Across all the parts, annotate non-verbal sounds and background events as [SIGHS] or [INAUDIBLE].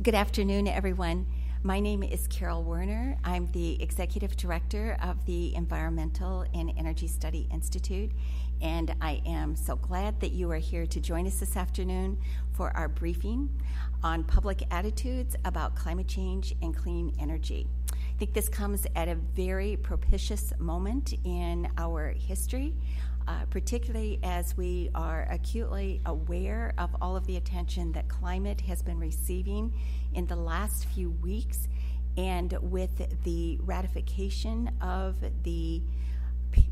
Good afternoon, everyone. My name is Carol Werner. I'm the Executive Director of the Environmental and Energy Study Institute, and I am so glad that you are here to join us this afternoon for our briefing on public attitudes about climate change and clean energy. I think this comes at a very propitious moment in our history uh, particularly as we are acutely aware of all of the attention that climate has been receiving in the last few weeks, and with the ratification of the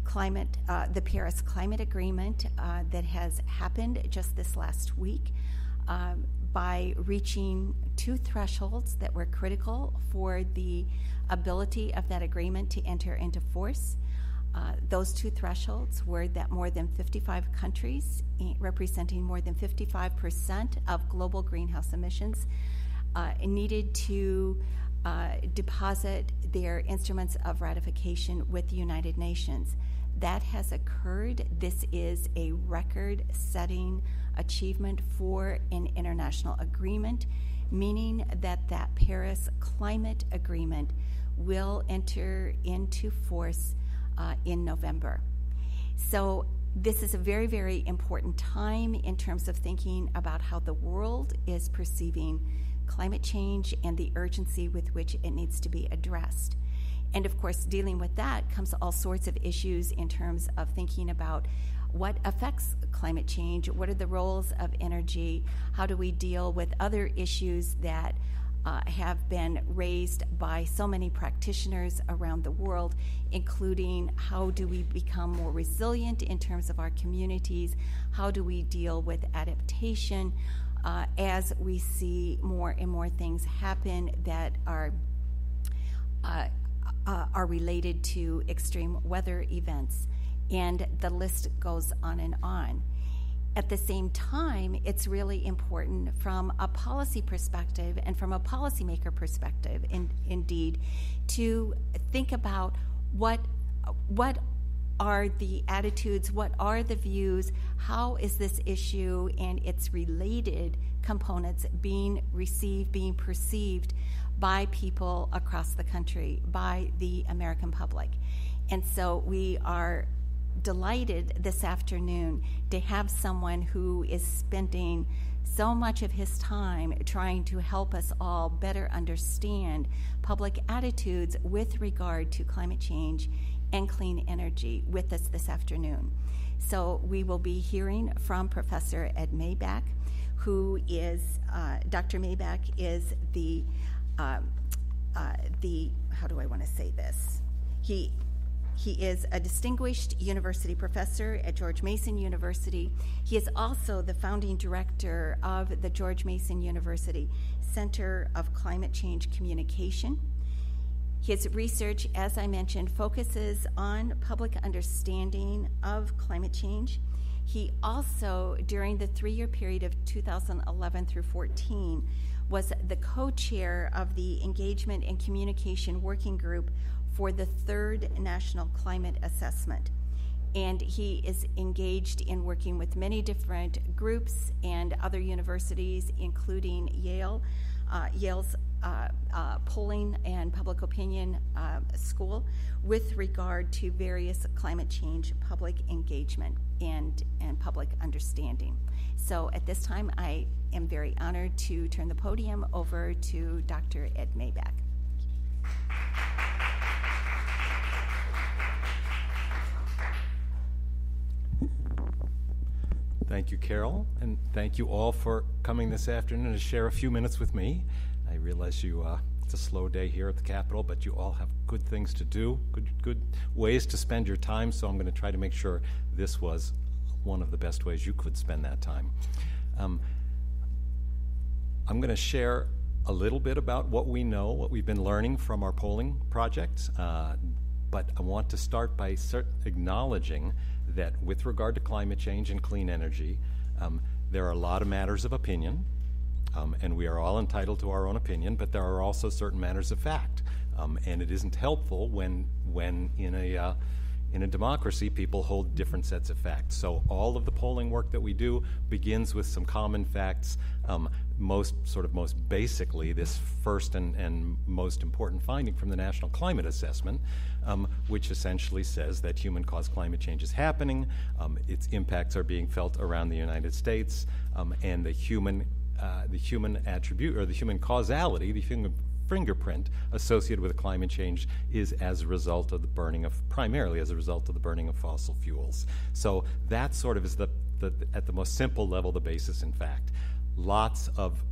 climate, uh, the Paris Climate Agreement uh, that has happened just this last week. Um, by reaching two thresholds that were critical for the ability of that agreement to enter into force. Uh, those two thresholds were that more than 55 countries, eh, representing more than 55% of global greenhouse emissions, uh, needed to uh, deposit their instruments of ratification with the United Nations. That has occurred. This is a record setting achievement for an international agreement, meaning that that Paris Climate Agreement will enter into force uh, in November. So, this is a very, very important time in terms of thinking about how the world is perceiving climate change and the urgency with which it needs to be addressed. And of course, dealing with that comes all sorts of issues in terms of thinking about what affects climate change, what are the roles of energy, how do we deal with other issues that uh, have been raised by so many practitioners around the world, including how do we become more resilient in terms of our communities, how do we deal with adaptation uh, as we see more and more things happen that are. Uh, uh are related to extreme weather events, and the list goes on and on. At the same time, it's really important from a policy perspective and from a policymaker perspective, in, indeed, to think about what what are the attitudes, what are the views, how is this issue and its related components being received, being perceived by people across the country, by the American public. And so we are delighted this afternoon to have someone who is spending so much of his time trying to help us all better understand public attitudes with regard to climate change and clean energy with us this afternoon. So, we will be hearing from Professor Ed Maibach, who is, uh, Dr. Maibach is the, uh, uh, the, how do I want to say this? He he is a distinguished university professor at George Mason University. He is also the founding director of the George Mason University Center of Climate Change Communication. His research, as I mentioned, focuses on public understanding of climate change. He also, during the three year period of 2011 through 14, was the co chair of the Engagement and Communication Working Group for the third National Climate Assessment. And he is engaged in working with many different groups and other universities, including Yale, uh, Yale's uh, uh, polling and public opinion uh, school, with regard to various climate change public engagement and, and public understanding. So at this time, I am very honored to turn the podium over to Dr. Ed Maibach. Thank you, Carol, and thank you all for coming this afternoon to share a few minutes with me. I realize you uh, it's a slow day here at the Capitol, but you all have good things to do, good good ways to spend your time. So I'm going to try to make sure this was one of the best ways you could spend that time. Um, I'm going to share a little bit about what we know, what we've been learning from our polling projects, uh, but I want to start by cert- acknowledging that with regard to climate change and clean energy, um, there are a lot of matters of opinion, um, and we are all entitled to our own opinion, but there are also certain matters of fact. Um, and it isn't helpful when, when in, a, uh, in a democracy, people hold different sets of facts. So all of the polling work that we do begins with some common facts. Um, most sort of most basically, this first and, and most important finding from the National Climate Assessment, um, which essentially says that human-caused climate change is happening, um, its impacts are being felt around the United States, um, and the human uh, the human attribute or the human causality, the human fingerprint associated with climate change is as a result of the burning of primarily as a result of the burning of fossil fuels. So that sort of is the, the at the most simple level the basis in fact. Lots of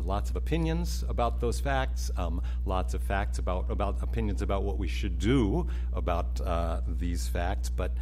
lots of opinions about those facts, um, lots of facts about about opinions about what we should do about uh, these facts, but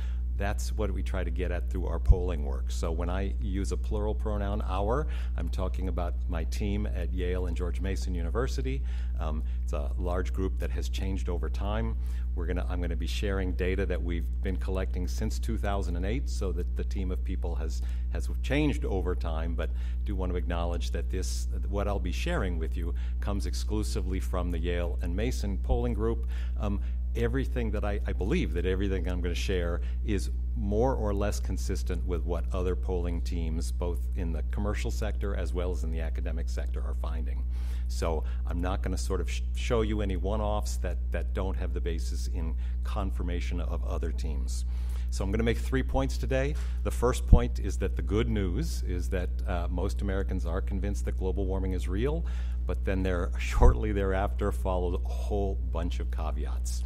that's what we try to get at through our polling work. So when I use a plural pronoun our, I'm talking about my team at Yale and George Mason University. Um, it's a large group that has changed over time. We're gonna, I'm going to be sharing data that we've been collecting since 2008, so that the team of people has has changed over time. But do want to acknowledge that this, what I'll be sharing with you, comes exclusively from the Yale and Mason polling group. Um, everything that I, I, believe that everything I'm going to share is more or less consistent with what other polling teams, both in the commercial sector as well as in the academic sector, are finding. So I'm not going to sort of sh- show you any one offs that, that don't have the basis in confirmation of other teams. So I'm going to make three points today. The first point is that the good news is that uh, most Americans are convinced that global warming is real, but then there [LAUGHS] shortly thereafter followed a whole bunch of caveats.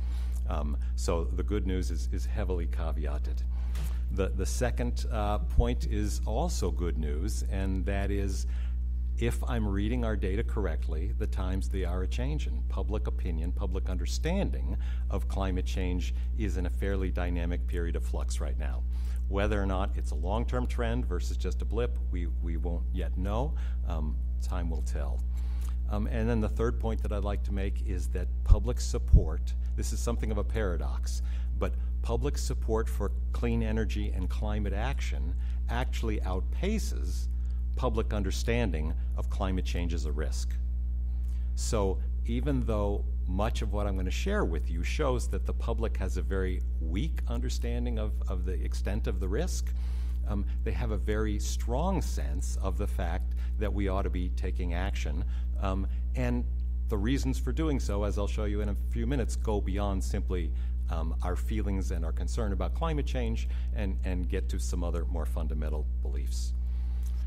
Um, so the good news is, is heavily caveated. The, the second uh, point is also good news, and that is if I'm reading our data correctly, the times they are a changing. Public opinion, public understanding of climate change is in a fairly dynamic period of flux right now. Whether or not it's a long term trend versus just a blip, we, we won't yet know. Um, time will tell. Um, and then the third point that I'd like to make is that public support this is something of a paradox, but public support for clean energy and climate action actually outpaces public understanding of climate change as a risk. So, even though much of what I'm going to share with you shows that the public has a very weak understanding of, of the extent of the risk, um, they have a very strong sense of the fact that we ought to be taking action. Um, and the reasons for doing so, as I'll show you in a few minutes, go beyond simply um, our feelings and our concern about climate change and, and get to some other more fundamental beliefs.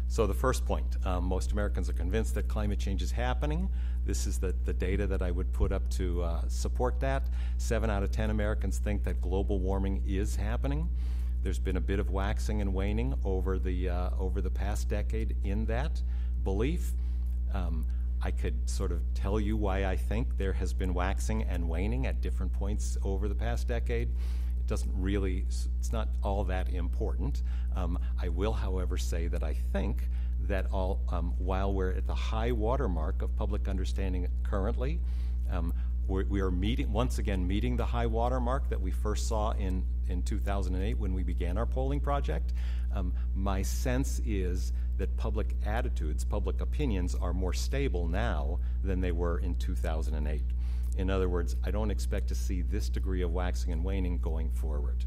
So, the first point um, most Americans are convinced that climate change is happening. This is the, the data that I would put up to uh, support that. Seven out of 10 Americans think that global warming is happening. There's been a bit of waxing and waning over the, uh, over the past decade in that belief. Um, I could sort of tell you why I think there has been waxing and waning at different points over the past decade. It doesn't really, it's not all that important. Um, I will, however, say that I think that all, um, while we're at the high watermark of public understanding currently, um, we're, we are meeting once again meeting the high watermark that we first saw in in 2008 when we began our polling project. Um, my sense is that public attitudes, public opinions are more stable now than they were in 2008. In other words, I don't expect to see this degree of waxing and waning going forward.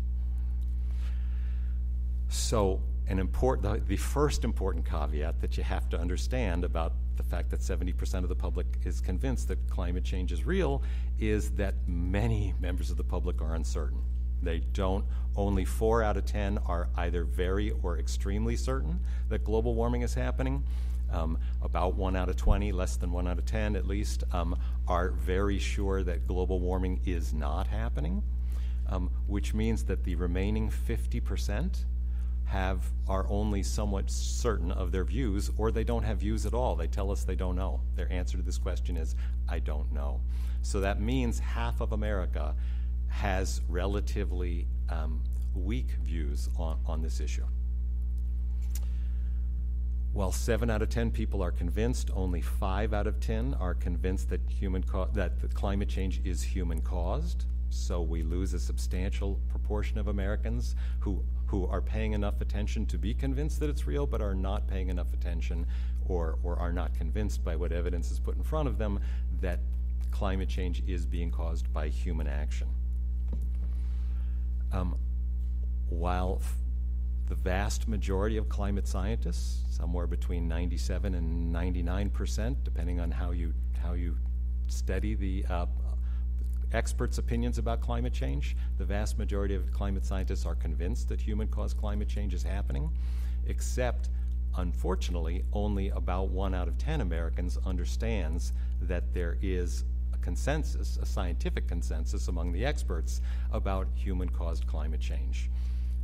So, an important, the, the first important caveat that you have to understand about the fact that 70% of the public is convinced that climate change is real is that many members of the public are uncertain. They don't, only four out of 10 are either very or extremely certain that global warming is happening. Um, about one out of 20, less than one out of 10 at least, um, are very sure that global warming is not happening, um, which means that the remaining 50% have are only somewhat certain of their views or they don't have views at all. They tell us they don't know. Their answer to this question is i don't know. So that means half of america has relatively um, weak views on, on this issue. While seven out of ten people are convinced, only five out of ten are convinced that human co- that the climate change is human caused. So we lose a substantial proportion of Americans who who are paying enough attention to be convinced that it's real, but are not paying enough attention or or are not convinced by what evidence is put in front of them that climate change is being caused by human action. Um, while the vast majority of climate scientists, somewhere between 97 and 99 percent, depending on how you how you study the uh, experts' opinions about climate change, the vast majority of climate scientists are convinced that human-caused climate change is happening, except unfortunately, only about one out of 10 Americans understands that there is consensus, a scientific consensus among the experts about human caused climate change.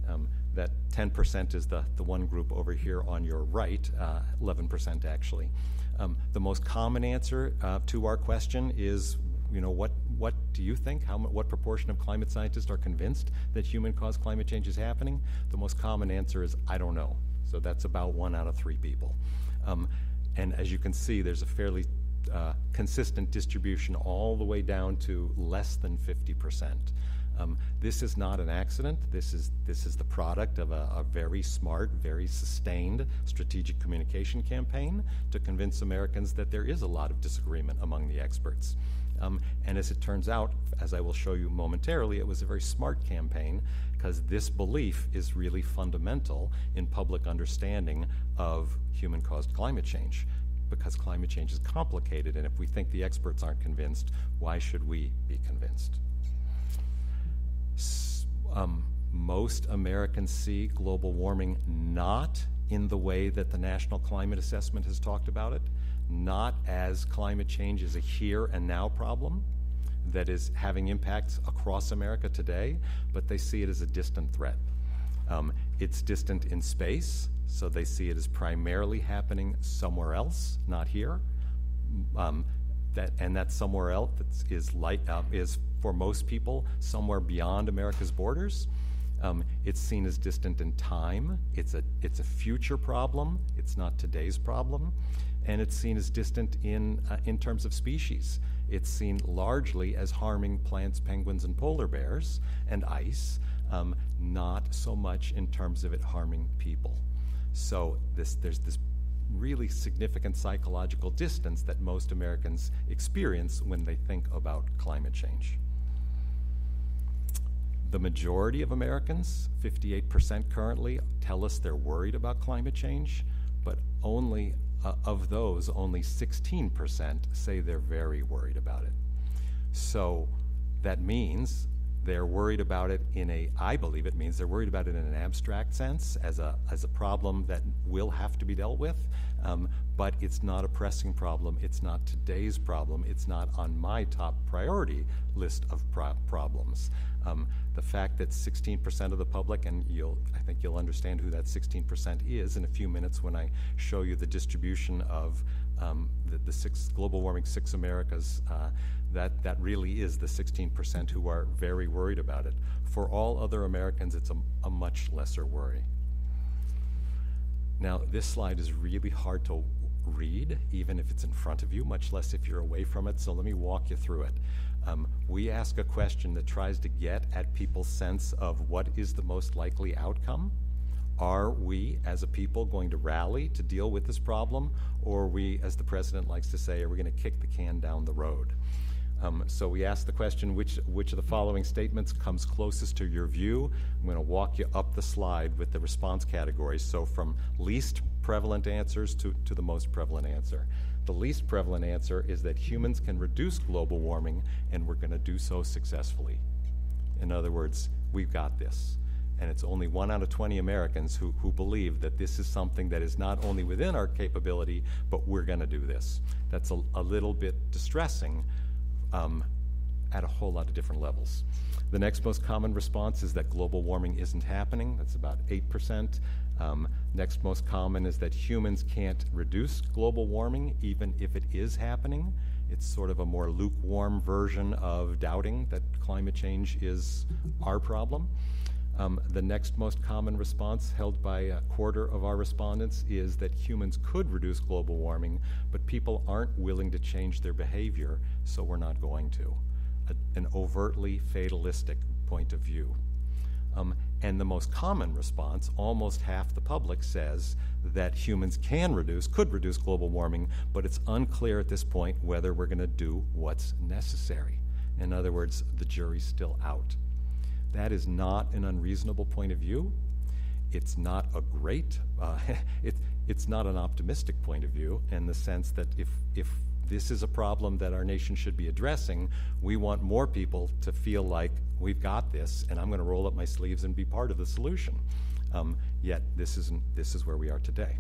Um, that 10% is the, the one group over here on your right, uh, 11% actually. Um, the most common answer uh, to our question is, you know, what, what do you think? How, what proportion of climate scientists are convinced that human caused climate change is happening? The most common answer is, I don't know. So that's about one out of three people. Um, and as you can see, there's a fairly uh, consistent distribution all the way down to less than 50%. Um, this is not an accident. This is, this is the product of a, a, very smart, very sustained strategic communication campaign to convince Americans that there is a lot of disagreement among the experts. Um, and as it turns out, as I will show you momentarily, it was a very smart campaign because this belief is really fundamental in public understanding of human caused climate change. Because climate change is complicated, and if we think the experts aren't convinced, why should we be convinced? um, most Americans see global warming not in the way that the National Climate Assessment has talked about it, not as climate change is a here and now problem that is having impacts across America today, but they see it as a distant threat. Um, it's distant in space, so they see it as primarily happening somewhere else, not here. Um, that, and that somewhere else is, light, uh, is for most people somewhere beyond America's borders. Um, it's seen as distant in time. It's a, it's a future problem. It's not today's problem. And it's seen as distant in, uh, in terms of species. It's seen largely as harming plants, penguins, and polar bears and ice, um, not so much in terms of it harming people. So this, there's this really significant psychological distance that most Americans experience when they think about climate change. The majority of Americans, 58% currently, tell us they're worried about climate change, but only uh, of those, only 16% say they're very worried about it. So that means they're worried about it in a, I believe it means they're worried about it in an abstract sense as a, as a problem that will have to be dealt with, um, but it's not a pressing problem. It's not today's problem. It's not on my top priority list of pro- problems. Um, the fact that 16% of the public, and you'll, I think you'll understand who that 16% is in a few minutes when I show you the distribution of um, the, the, six global warming six Americas. Uh, that that really is the 16% who are very worried about it. For all other Americans, it's a, a much lesser worry. Now, this slide is really hard to read, even if it's in front of you, much less if you're away from it. So let me walk you through it. Um, we ask a question that tries to get at people's sense of what is the most likely outcome. Are we, as a people, going to rally to deal with this problem, or are we, as the president likes to say, are we going to kick the can down the road? Um, so we ask the question which, which of the following statements comes closest to your view? I'm going to walk you up the slide with the response categories. So from least prevalent answers to, to the most prevalent answer. The least prevalent answer is that humans can reduce global warming, and we're going to do so successfully. In other words, we've got this. And it's only one out of 20 Americans who, who believe that this is something that is not only within our capability, but we're going to do this. That's a, a little bit distressing um, at a whole lot of different levels. The next most common response is that global warming isn't happening. That's about 8%. Um, next most common is that humans can't reduce global warming even if it is happening. It's sort of a more lukewarm version of doubting that climate change is our problem. Um, the next most common response, held by a quarter of our respondents, is that humans could reduce global warming, but people aren't willing to change their behavior, so we're not going to. A, an overtly fatalistic point of view. Um, and the most common response, almost half the public says that humans can reduce, could reduce global warming, but it's unclear at this point whether we're going to do what's necessary. In other words, the jury's still out. That is not an unreasonable point of view. It's not a great, uh, [LAUGHS] it, it's not an optimistic point of view in the sense that if, if this is a problem that our nation should be addressing, we want more people to feel like we've got this and I'm going to roll up my sleeves and be part of the solution. Um, yet, this, isn't, this is where we are today.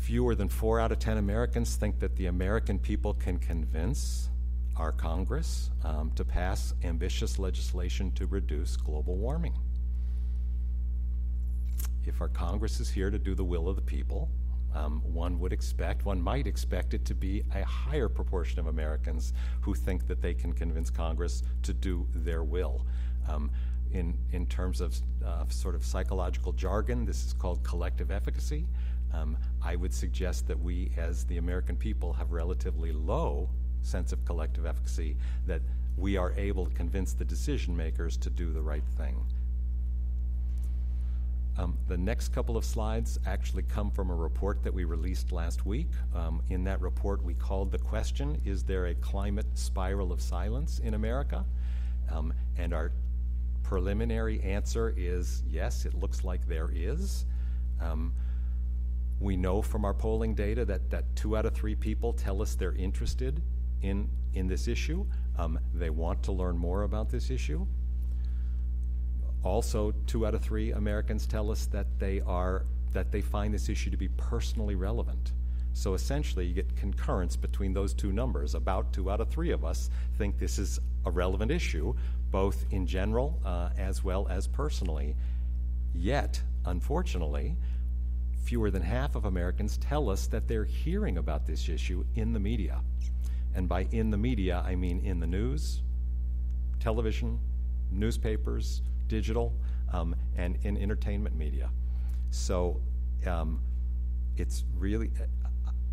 Fewer than four out of 10 Americans think that the American people can convince our Congress um, to pass ambitious legislation to reduce global warming. If our Congress is here to do the will of the people, um, one would expect, one might expect it to be a higher proportion of Americans who think that they can convince Congress to do their will. Um, in, in terms of uh, sort of psychological jargon, this is called collective efficacy. Um, I would suggest that we, as the American people, have relatively low sense of collective efficacy, that we are able to convince the decision makers to do the right thing. Um, the next couple of slides actually come from a report that we released last week. Um, in that report, we called the question Is there a climate spiral of silence in America? Um, and our preliminary answer is yes, it looks like there is. Um, we know from our polling data that, that two out of three people tell us they're interested in, in this issue. Um, they want to learn more about this issue. Also, two out of three Americans tell us that they are that they find this issue to be personally relevant. So essentially, you get concurrence between those two numbers. About two out of three of us think this is a relevant issue, both in general uh, as well as personally. Yet, unfortunately, fewer than half of Americans tell us that they're hearing about this issue in the media. And by in the media, I mean in the news, television, newspapers, digital, um, and in entertainment media. So um, it's really,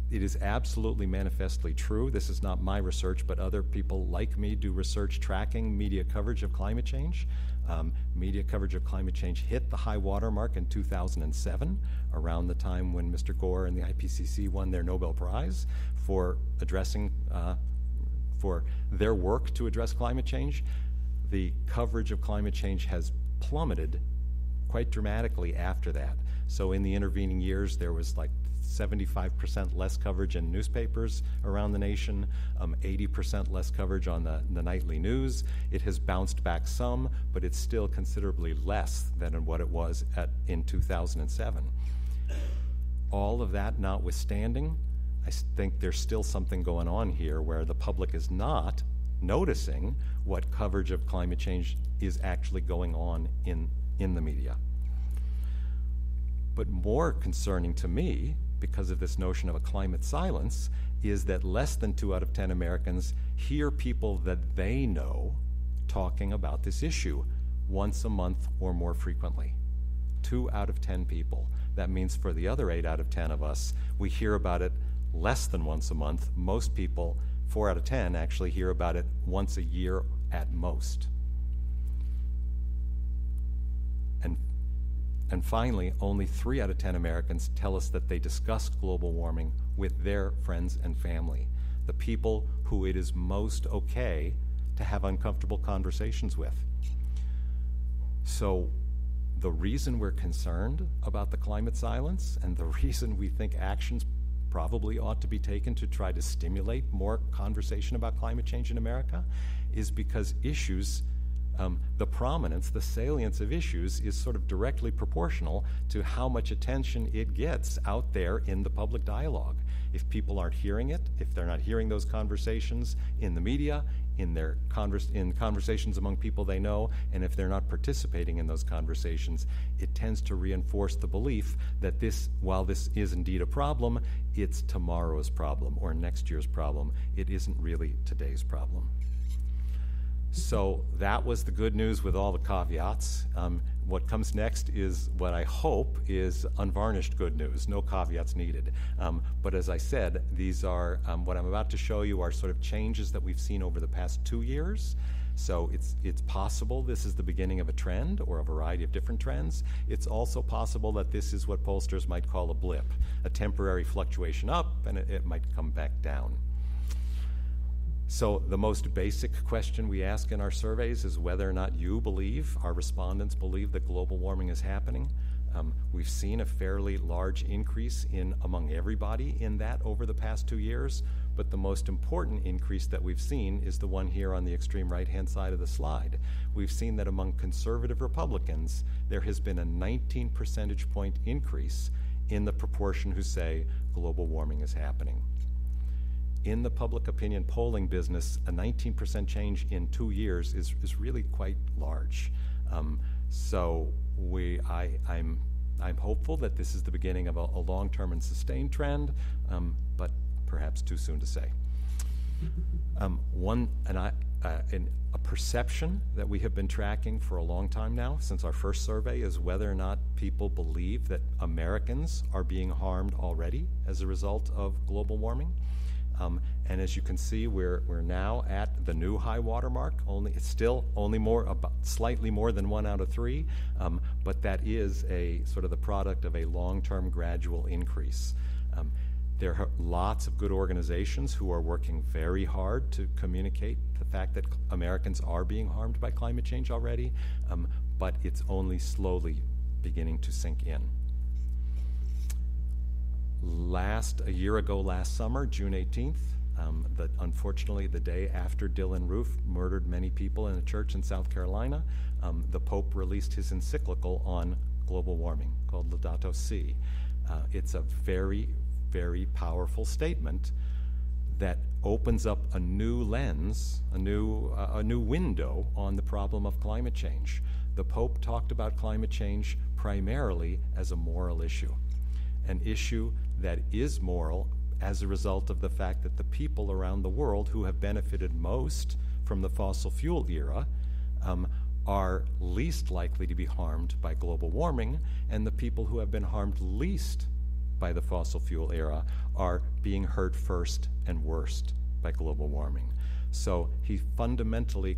it is absolutely manifestly true. This is not my research, but other people like me do research tracking media coverage of climate change. Um, media coverage of climate change hit the high water mark in 2007, around the time when Mr. Gore and the IPCC won their Nobel Prize for addressing, uh, for their work to address climate change. The coverage of climate change has plummeted quite dramatically after that. So in the intervening years, there was like 75% less coverage in newspapers around the nation, um, 80% less coverage on the, the nightly news. It has bounced back some, but it's still considerably less than what it was at, in 2007. All of that notwithstanding, I think there's still something going on here where the public is not noticing what coverage of climate change is actually going on in, in the media. But more concerning to me because of this notion of a climate silence is that less than two out of 10 Americans hear people that they know talking about this issue once a month or more frequently. Two out of 10 people. That means for the other eight out of 10 of us, we hear about it less than once a month. Most people, four out of 10, actually hear about it once a year at most. And and finally, only three out of 10 Americans tell us that they discuss global warming with their friends and family, the people who it is most okay to have uncomfortable conversations with. So, the reason we're concerned about the climate silence and the [LAUGHS] reason we think actions probably ought to be taken to try to stimulate more conversation about climate change in America is because issues um, the prominence, the salience of issues is sort of directly proportional to how much attention it gets out there in the public dialogue. If people aren't hearing it, if they're not hearing those conversations in the media, in their converse, in conversations among people they know, and if they're not participating in those conversations, it tends to reinforce the belief that this, while this is indeed a problem, it's tomorrow's problem or next year's problem. It isn't really today's problem. So that was the good news with all the caveats. Um, what comes next is what I hope is unvarnished good news, no caveats needed. Um, but as I said, these are um, what I'm about to show you are sort of changes that we've seen over the past two years. So it's it's possible this is the beginning of a trend or a variety of different trends. It's also possible that this is what pollsters might call a blip, a temporary fluctuation up, and it, it might come back down. So, the most basic question we ask in our surveys is whether or not you believe, our respondents believe, that global warming is happening. Um, we've seen a fairly large increase in among everybody in that over the past two years, but the most important increase that we've seen is the one here on the extreme right hand side of the slide. We've seen that among conservative Republicans, there has been a 19 percentage point increase in the proportion who say global warming is happening. In the public opinion polling business, a 19% change in two years is, is really quite large. Um, so we, I, I'm, I'm hopeful that this is the beginning of a, a long-term and sustained trend, um, but perhaps too soon to say. Um, one, and I, uh, a perception that we have been tracking for a long time now, since our first survey, is whether or not people believe that Americans are being harmed already as a result of global warming. Um, and as you can see, we're, we're now at the new high water mark. Only it's still only more about slightly more than one out of three, um, but that is a sort of the product of a long-term gradual increase. Um, there are lots of good organizations who are working very hard to communicate the fact that Americans are being harmed by climate change already, um, but it's only slowly beginning to sink in last a year ago last summer, June 18th, um, that unfortunately the day after Dylann Roof murdered many people in a church in South Carolina, um, the Pope released his encyclical on global warming called Laudato Si. Uh, it's a very, very powerful statement that opens up a new lens, a new, uh, a new window on the problem of climate change. The Pope talked about climate change primarily as a moral issue, an issue that is moral as a result of the fact that the people around the world who have benefited most from the fossil fuel era um, are least likely to be harmed by global warming, and the people who have been harmed least by the fossil fuel era are being hurt first and worst by global warming. So he fundamentally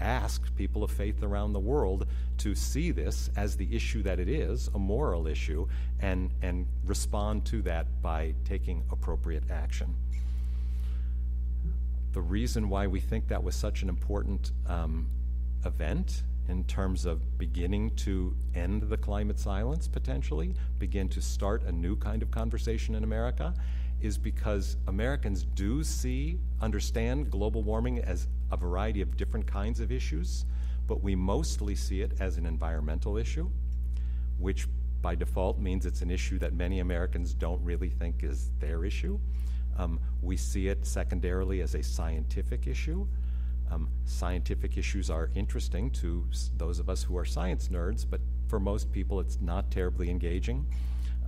ask people of faith around the world to see this as the issue that it is, a moral issue, and, and respond to that by taking appropriate action. The reason why we think that was such an important um, event in terms of beginning to end the climate silence potentially, begin to start a new kind of conversation in America, is because Americans do see, understand global warming as a variety of different kinds of issues, but we mostly see it as an environmental issue, which by default means it's an issue that many Americans don't really think is their issue. Um, we see it secondarily as a scientific issue. Um, scientific issues are interesting to those of us who are science nerds, but for most people, it's not terribly engaging.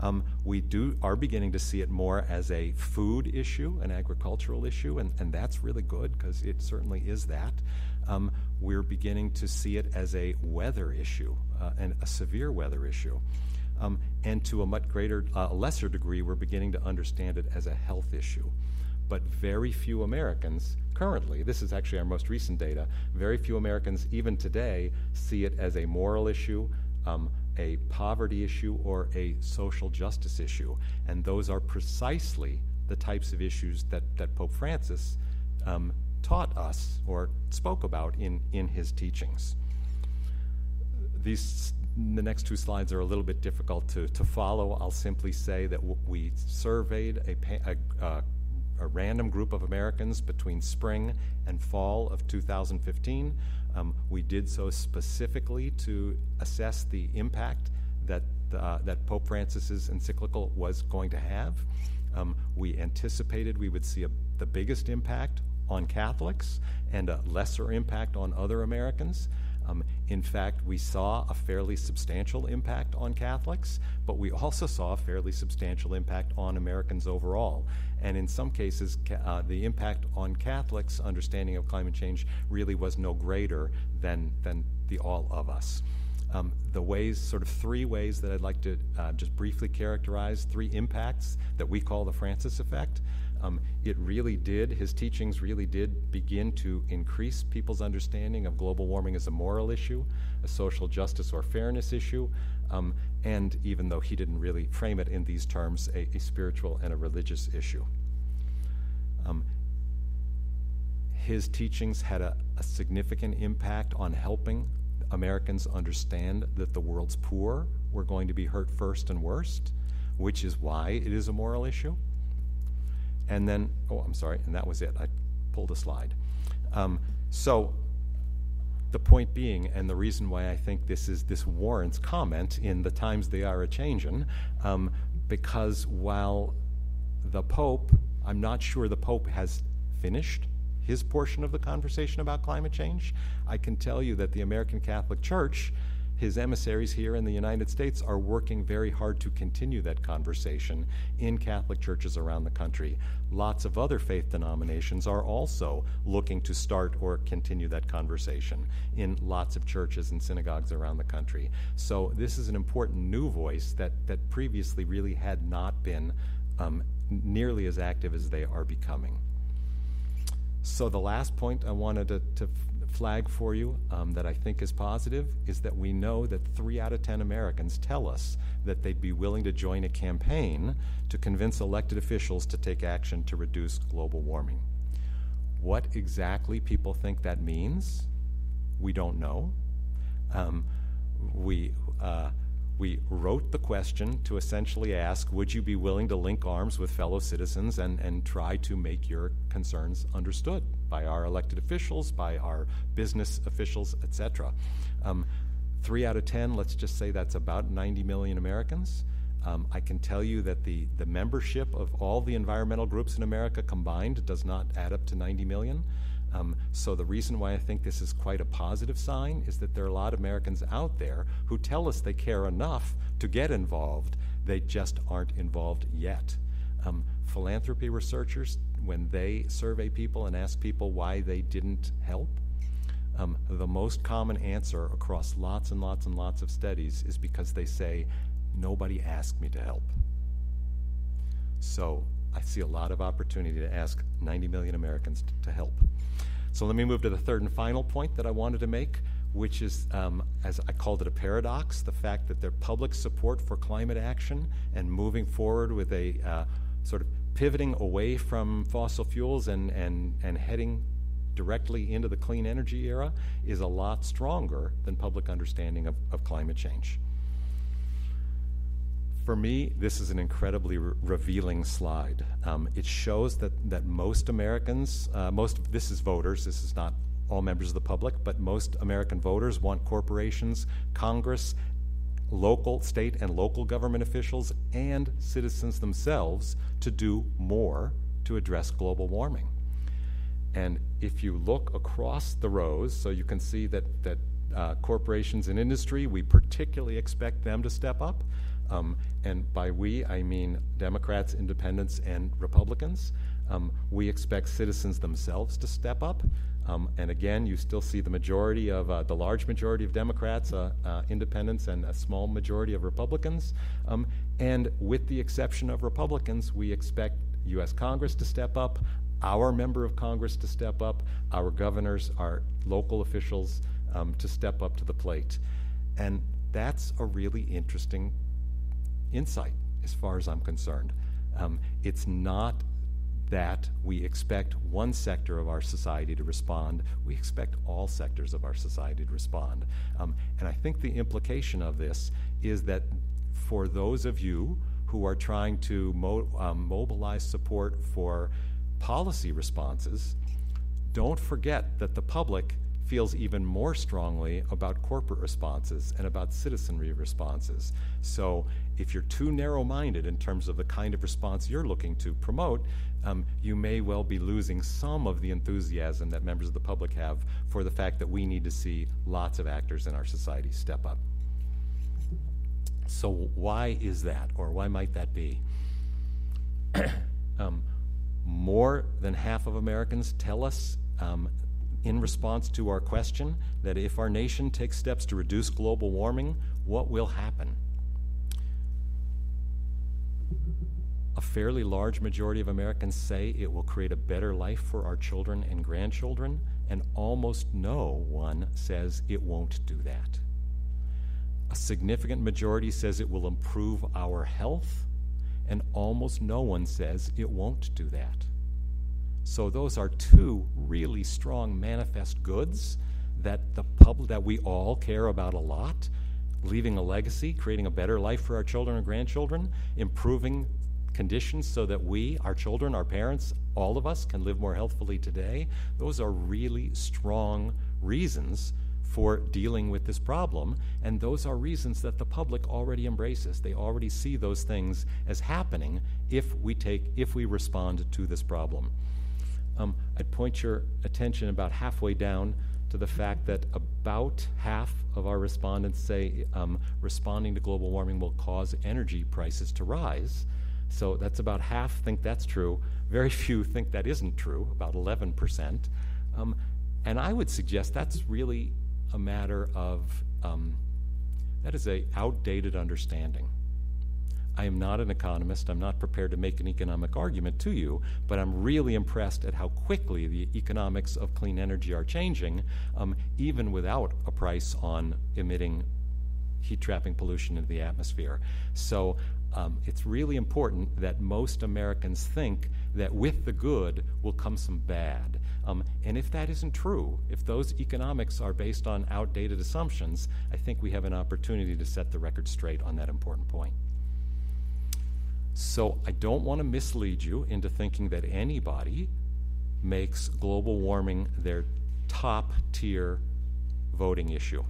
Um, we do are beginning to see it more as a food issue, an agricultural issue, and, and that's really good because it certainly is that. Um, we're beginning to see it as a weather issue, uh, and a severe weather issue. Um, and to a much greater, uh, lesser degree, we're beginning to understand it as a health issue. But very few Americans currently, this is actually our most recent data, very few Americans, even today, see it as a moral issue, um, a poverty issue or a social justice issue. And those are precisely the types of issues that, that Pope Francis um, taught us or spoke about in, in his teachings. These, the next two slides are a little bit difficult to, to follow. I'll simply say that we surveyed a, a, a, a random group of Americans between spring and fall of 2015 um, we did so specifically to assess the impact that, uh, that Pope Francis's encyclical was going to have. Um, we anticipated we would see a, the biggest impact on Catholics and a lesser impact on other Americans. Um, in fact, we saw a fairly substantial impact on Catholics, but we also saw a fairly substantial impact on Americans overall. And in some cases, uh, the impact on Catholics' understanding of climate change really was no greater than, than the all of us. Um, the ways, sort of three ways that I'd like to uh, just briefly characterize, three impacts that we call the Francis effect. Um, it really did, his teachings really did begin to increase people's understanding of global warming as a moral issue, a social justice or fairness issue, um, and even though he didn't really frame it in these terms, a, a spiritual and a religious issue. Um, his teachings had a, a significant impact on helping Americans understand that the world's poor were going to be hurt first and worst, which is why it is a moral issue. And then, oh, I'm sorry, and that was it. I pulled a slide. Um, so, the point being, and the reason why I think this is this warrants comment in the times they are a changin', um, because while the Pope, I'm not sure the Pope has finished his portion of the conversation about climate change. I can tell you that the American Catholic Church, his emissaries here in the United States, are working very hard to continue that conversation in Catholic churches around the country. Lots of other faith denominations are also looking to start or continue that conversation in lots of churches and synagogues around the country. So, this is an important new voice that, that previously really had not been um, nearly as active as they are becoming. So, the last point I wanted to, to flag for you um, that I think is positive is that we know that three out of 10 Americans tell us that they'd be willing to join a campaign to convince elected officials to take action to reduce global warming. What exactly people think that means, we don't know. Um, we, uh, we wrote the question to essentially ask Would you be willing to link arms with fellow citizens and, and try to make your concerns understood by our elected officials, by our business officials, etc.? Um, three out of 10, let's just say that's about 90 million Americans. Um, I can tell you that the, the membership of all the environmental groups in America combined does not add up to 90 million. Um, so the reason why I think this is quite a positive sign is that there are a lot of Americans out there who tell us they care enough to get involved. They just aren't involved yet. Um, philanthropy researchers, when they survey people and ask people why they didn't help, um, the most common answer across lots and lots and lots of studies is because they say, nobody asked me to help. So I see a lot of opportunity to ask 90 million Americans t- to help. So let me move to the third and final point that I wanted to make, which is, um, as I called it, a paradox the fact that their public support for climate action and moving forward with a uh, sort of pivoting away from fossil fuels and, and, and heading directly into the clean energy era is a lot stronger than public understanding of, of climate change for me, this is an incredibly re- revealing slide. Um, it shows that, that most Americans, uh, most this is voters, this is not all members of the public, but most American voters want corporations, Congress, local, state, and local government officials, and citizens themselves to do more to address global warming. And if you look across the rows, so you can see that, that uh, corporations and industry, we particularly expect them to step up. Um, and by we, I mean Democrats, independents, and Republicans. Um, we expect citizens themselves to step up. Um, and again, you still see the majority of uh, the large majority of Democrats, uh, uh, independents, and a small majority of Republicans. Um, and with the exception of Republicans, we expect U.S. Congress to step up, our member of Congress to step up, our governors, our local officials um, to step up to the plate. And that's a really interesting insight, as far as I'm concerned. Um, it's not that we expect one sector of our society to respond, we expect all sectors of our society to respond. Um, and I think the implication of this is that for those of you who are trying to mo- um, mobilize support for policy responses, don't forget that the public feels even more strongly about corporate responses and about citizenry responses. So if you're too narrow minded in terms of the kind of response you're looking to promote, um, you may well be losing some of the enthusiasm that members of the public have for the fact that we need to see lots of actors in our society step up. So, why is that, or why might that be? [CLEARS THROAT] um, more than half of Americans tell us um, in response to our question that if our nation takes steps to reduce global warming, what will happen? A fairly large majority of Americans say it will create a better life for our children and grandchildren, and almost no one says it won't do that. A significant majority says it will improve our health, and almost no one says it won't do that. So those are two really strong manifest goods that the public that we all care about a lot. Leaving a legacy, creating a better life for our children and grandchildren, improving conditions so that we, our children, our parents, all of us can live more healthfully today. Those are really strong reasons for dealing with this problem. And those are reasons that the public already embraces. They already see those things as happening if we take if we respond to this problem. Um, I'd point your attention about halfway down to the fact that about half of our respondents say um, responding to global warming will cause energy prices to rise. So that's about half think that's true. Very [LAUGHS] few think that isn't true, about 11%. Um, and I would suggest that's really a matter of um, that is a outdated understanding. I am not an economist. I'm not prepared to make an economic argument to you, but I'm really impressed at how quickly the economics of clean energy are changing, um, even without a price on emitting heat trapping pollution into the atmosphere. So um, it's really important that most Americans think that with the good will come some bad. Um, and if that isn't true, if those economics are based on outdated assumptions, I think we have an opportunity to set the record straight on that important point. So I don't want to mislead you into thinking that anybody makes global warming their top tier voting issue.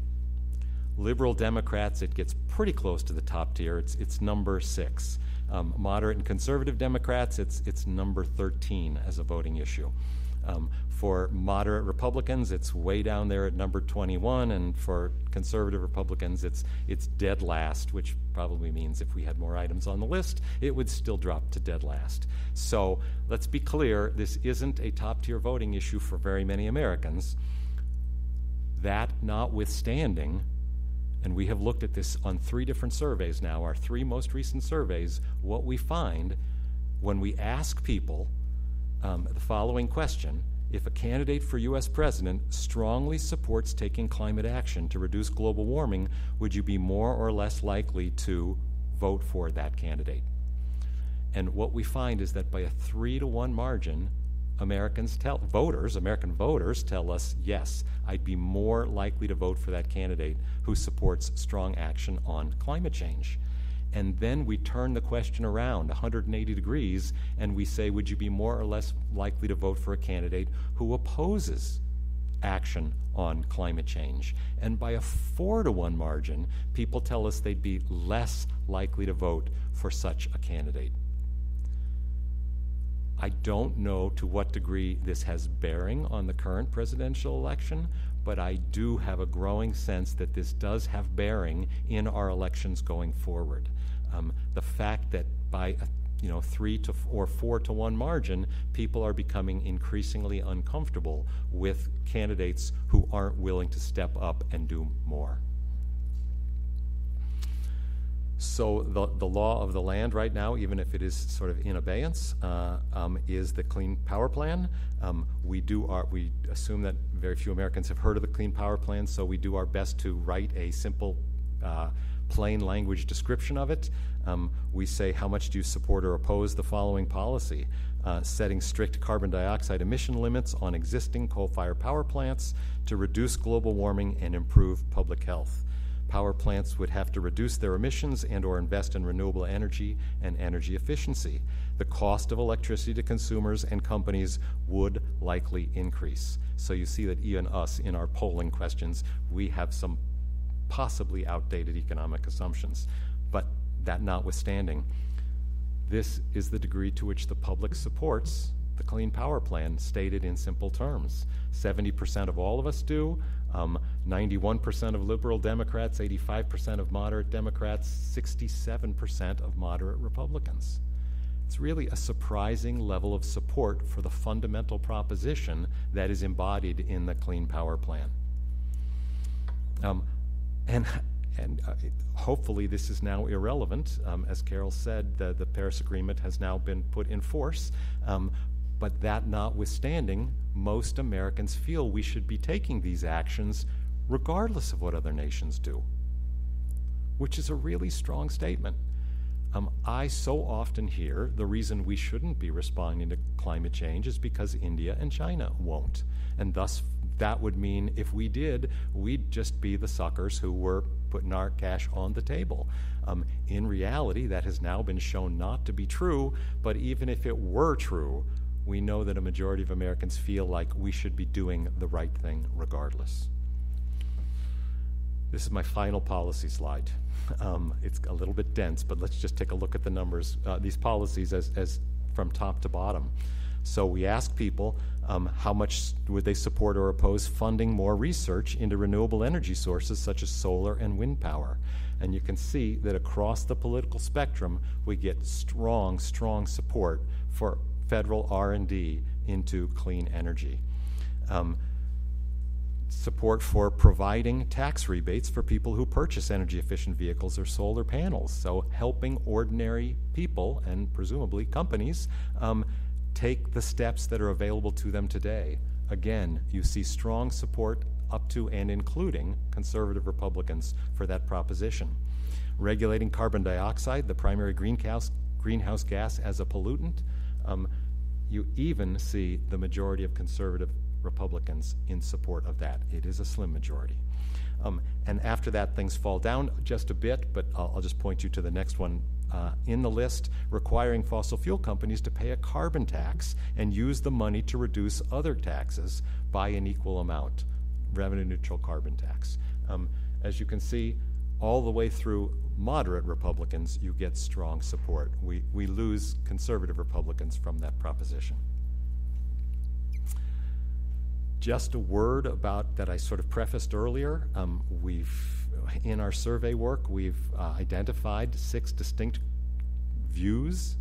Liberal Democrats, it gets pretty close to the top tier. It's, it's number six. Um, moderate and conservative Democrats, it's, it's number 13 as a voting issue. Um, for moderate Republicans, it's way down there at number 21, and for conservative Republicans, it's, it's dead last, which probably means if we had more items on the list, it would still drop to dead last. So let's be clear this isn't a top tier voting issue for very many Americans. That notwithstanding, and we have looked at this on three different surveys now, our three most recent surveys, what we find when we ask people um, the following question if a candidate for U.S. president strongly supports taking climate action to reduce global warming, would you be more or less likely to vote for that candidate? And what we find is that by a three to one margin, Americans tell voters, American voters tell us, yes, I'd be more likely to vote for that candidate who supports strong action on climate change. And then we turn the question around 180 degrees and we say, would you be more or less likely to vote for a candidate who opposes action on climate change? And by a four to one margin, people tell us they'd be less likely to vote for such a candidate. I don't know to what degree this has bearing on the current presidential election, but I do have a growing sense that this does have bearing in our elections going forward. Um, the fact that by a you know three to f- or four to one margin, people are becoming increasingly uncomfortable with candidates who aren't willing to step up and do more. So the, the law of the land right now, even if it is sort of in abeyance, uh, um, is the Clean Power Plan. Um, we do our, we assume that very few Americans have heard of the Clean Power Plan, so we do our best to write a simple uh, plain language description of it. Um, we say, How much do you support or oppose the following policy? Uh, setting strict carbon dioxide emission limits on existing coal fired power plants to reduce global warming and improve public health. Power plants would have to reduce their emissions and or invest in renewable energy and energy efficiency. The cost of electricity to consumers and companies would likely increase. So you see that even us in our polling questions, we have some possibly outdated economic assumptions. But that notwithstanding, this is the degree to which the public supports the Clean Power Plan, stated in simple terms. 70% of all of us do, um, 91% of liberal Democrats, 85% of moderate Democrats, 67% of moderate Republicans. It's really a surprising level of support for the fundamental proposition that is embodied in the Clean Power Plan. Um, and and uh, hopefully this is now irrelevant. Um, as Carol said, the, the, Paris Agreement has now been put in force. Um, but that notwithstanding, most Americans feel we should be taking these actions regardless of what other nations do, which is a really strong statement. Um, I so often hear the reason we shouldn't be responding to climate change is because India and China won't. And thus, that would mean if we did, we'd just be the suckers who were putting our cash on the table. Um, in reality, that has now been shown not to be true, but even if it were true, we know that a majority of Americans feel like we should be doing the right thing regardless. This is my final policy slide. [LAUGHS] Um, it's a little bit dense, but let's just take a look at the numbers, uh, these policies as, as from top to bottom. So we ask people um, how much would they support or oppose funding more research into renewable energy sources such as solar and wind power. And you can see that across the political spectrum, we get strong, strong support for federal R&D into clean energy. Um, support for providing tax rebates for people who purchase energy efficient vehicles or solar panels. So, helping ordinary people and presumably companies um, take the steps that are available to them today. Again, you see strong support up to and including conservative Republicans for that proposition. Regulating carbon dioxide, the primary greenhouse, greenhouse gas, as a pollutant. Um, you even see the majority of conservative Republicans in support of that. It is a slim majority. Um, and after that, things fall down just a bit, but I'll, I'll just point you to the next one uh, in the list requiring fossil fuel companies to pay a carbon tax and use the money to reduce other taxes by an equal amount, revenue neutral carbon tax. Um, as you can see, all the way through moderate Republicans, you get strong support. We, we lose conservative Republicans from that proposition just a word about that I sort of prefaced earlier. Um, we've, in our survey work, we've uh, identified six distinct views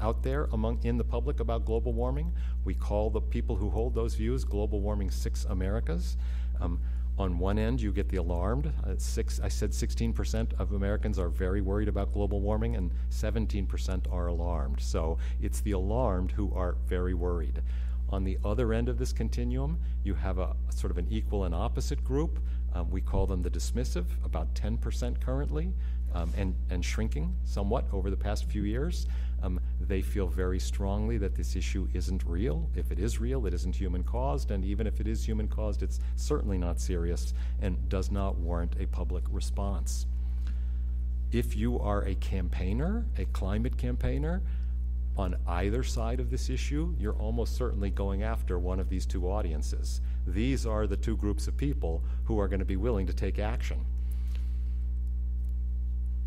out there among in the public about global warming. We call the people who hold those views global warming six Americas. Um, on one end, you get the alarmed. Uh, six, I said 16% of Americans are very worried about global warming, and 17% are alarmed. So it's the alarmed who are very worried. On the other end of this continuum, you have a, sort of an equal and opposite group. Um, we call them the dismissive, about 10% currently, um, and, and shrinking somewhat over the past few years. Um, they feel very strongly that this issue isn't real. If it is real, it isn't human caused, and even if it is human caused, it's certainly not serious and does not warrant a public response. If you are a campaigner, a climate campaigner, on either side of this issue, you're almost certainly going after one of these two audiences. These are the two groups of people who are going to be willing to take action.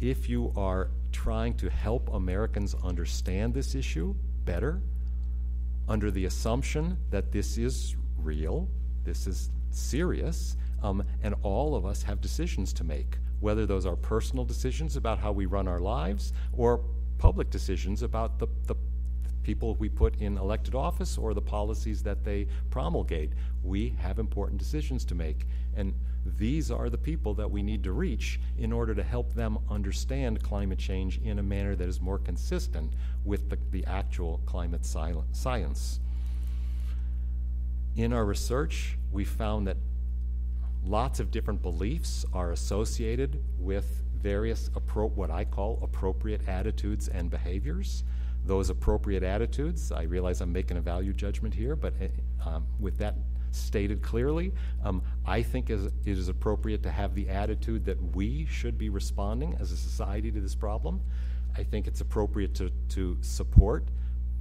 If you are trying to help Americans understand this issue better, under the assumption that this is real, this is serious, um, and all of us have decisions to make, whether those are personal decisions about how we run our lives or public decisions about the, the people we put in elected office or the policies that they promulgate. We have important decisions to make. And these are the people that we need to reach in order to help them understand climate change in a manner that is more consistent with the, the actual climate science. In our research, we found that lots of different beliefs are associated with various appro- what I call appropriate attitudes and behaviors. Those appropriate attitudes, I realize I'm making a value judgment here, but eh, um, with that stated clearly, um, I think it is appropriate to have the attitude that we should be responding as a society to this problem. I think it's appropriate to, to support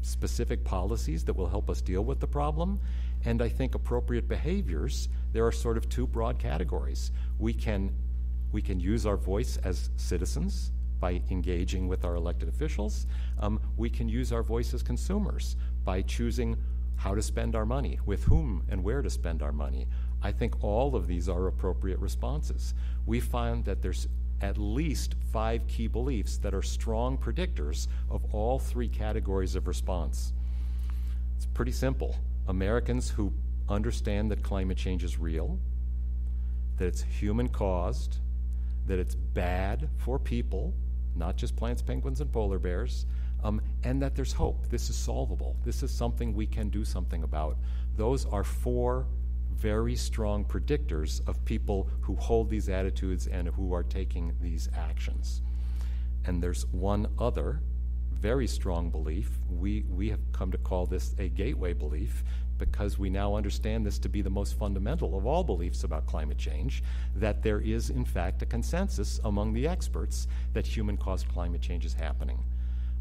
specific policies that will help us deal with the problem. And I think appropriate behaviors, there are sort of two broad categories. We can we can use our voice as citizens by engaging with our elected officials. Um, we can use our voice as consumers by choosing how to spend our money, with whom and where to spend our money. I think all of these are appropriate responses. We find that there's at least five key beliefs that are strong predictors of all three categories of response. It's pretty simple. Americans who understand that climate change is real, that it's human caused, that it's bad for people, not just plants, penguins, and polar bears, um, and that there's hope. This is solvable. This is something we can do something about. Those are four very strong predictors of people who hold these attitudes and who are taking these actions. And there's one other very strong belief. We, we have come to call this a gateway belief because we now understand this to be the most fundamental of all beliefs about climate change that there is, in fact, a consensus among the experts that human caused climate change is happening.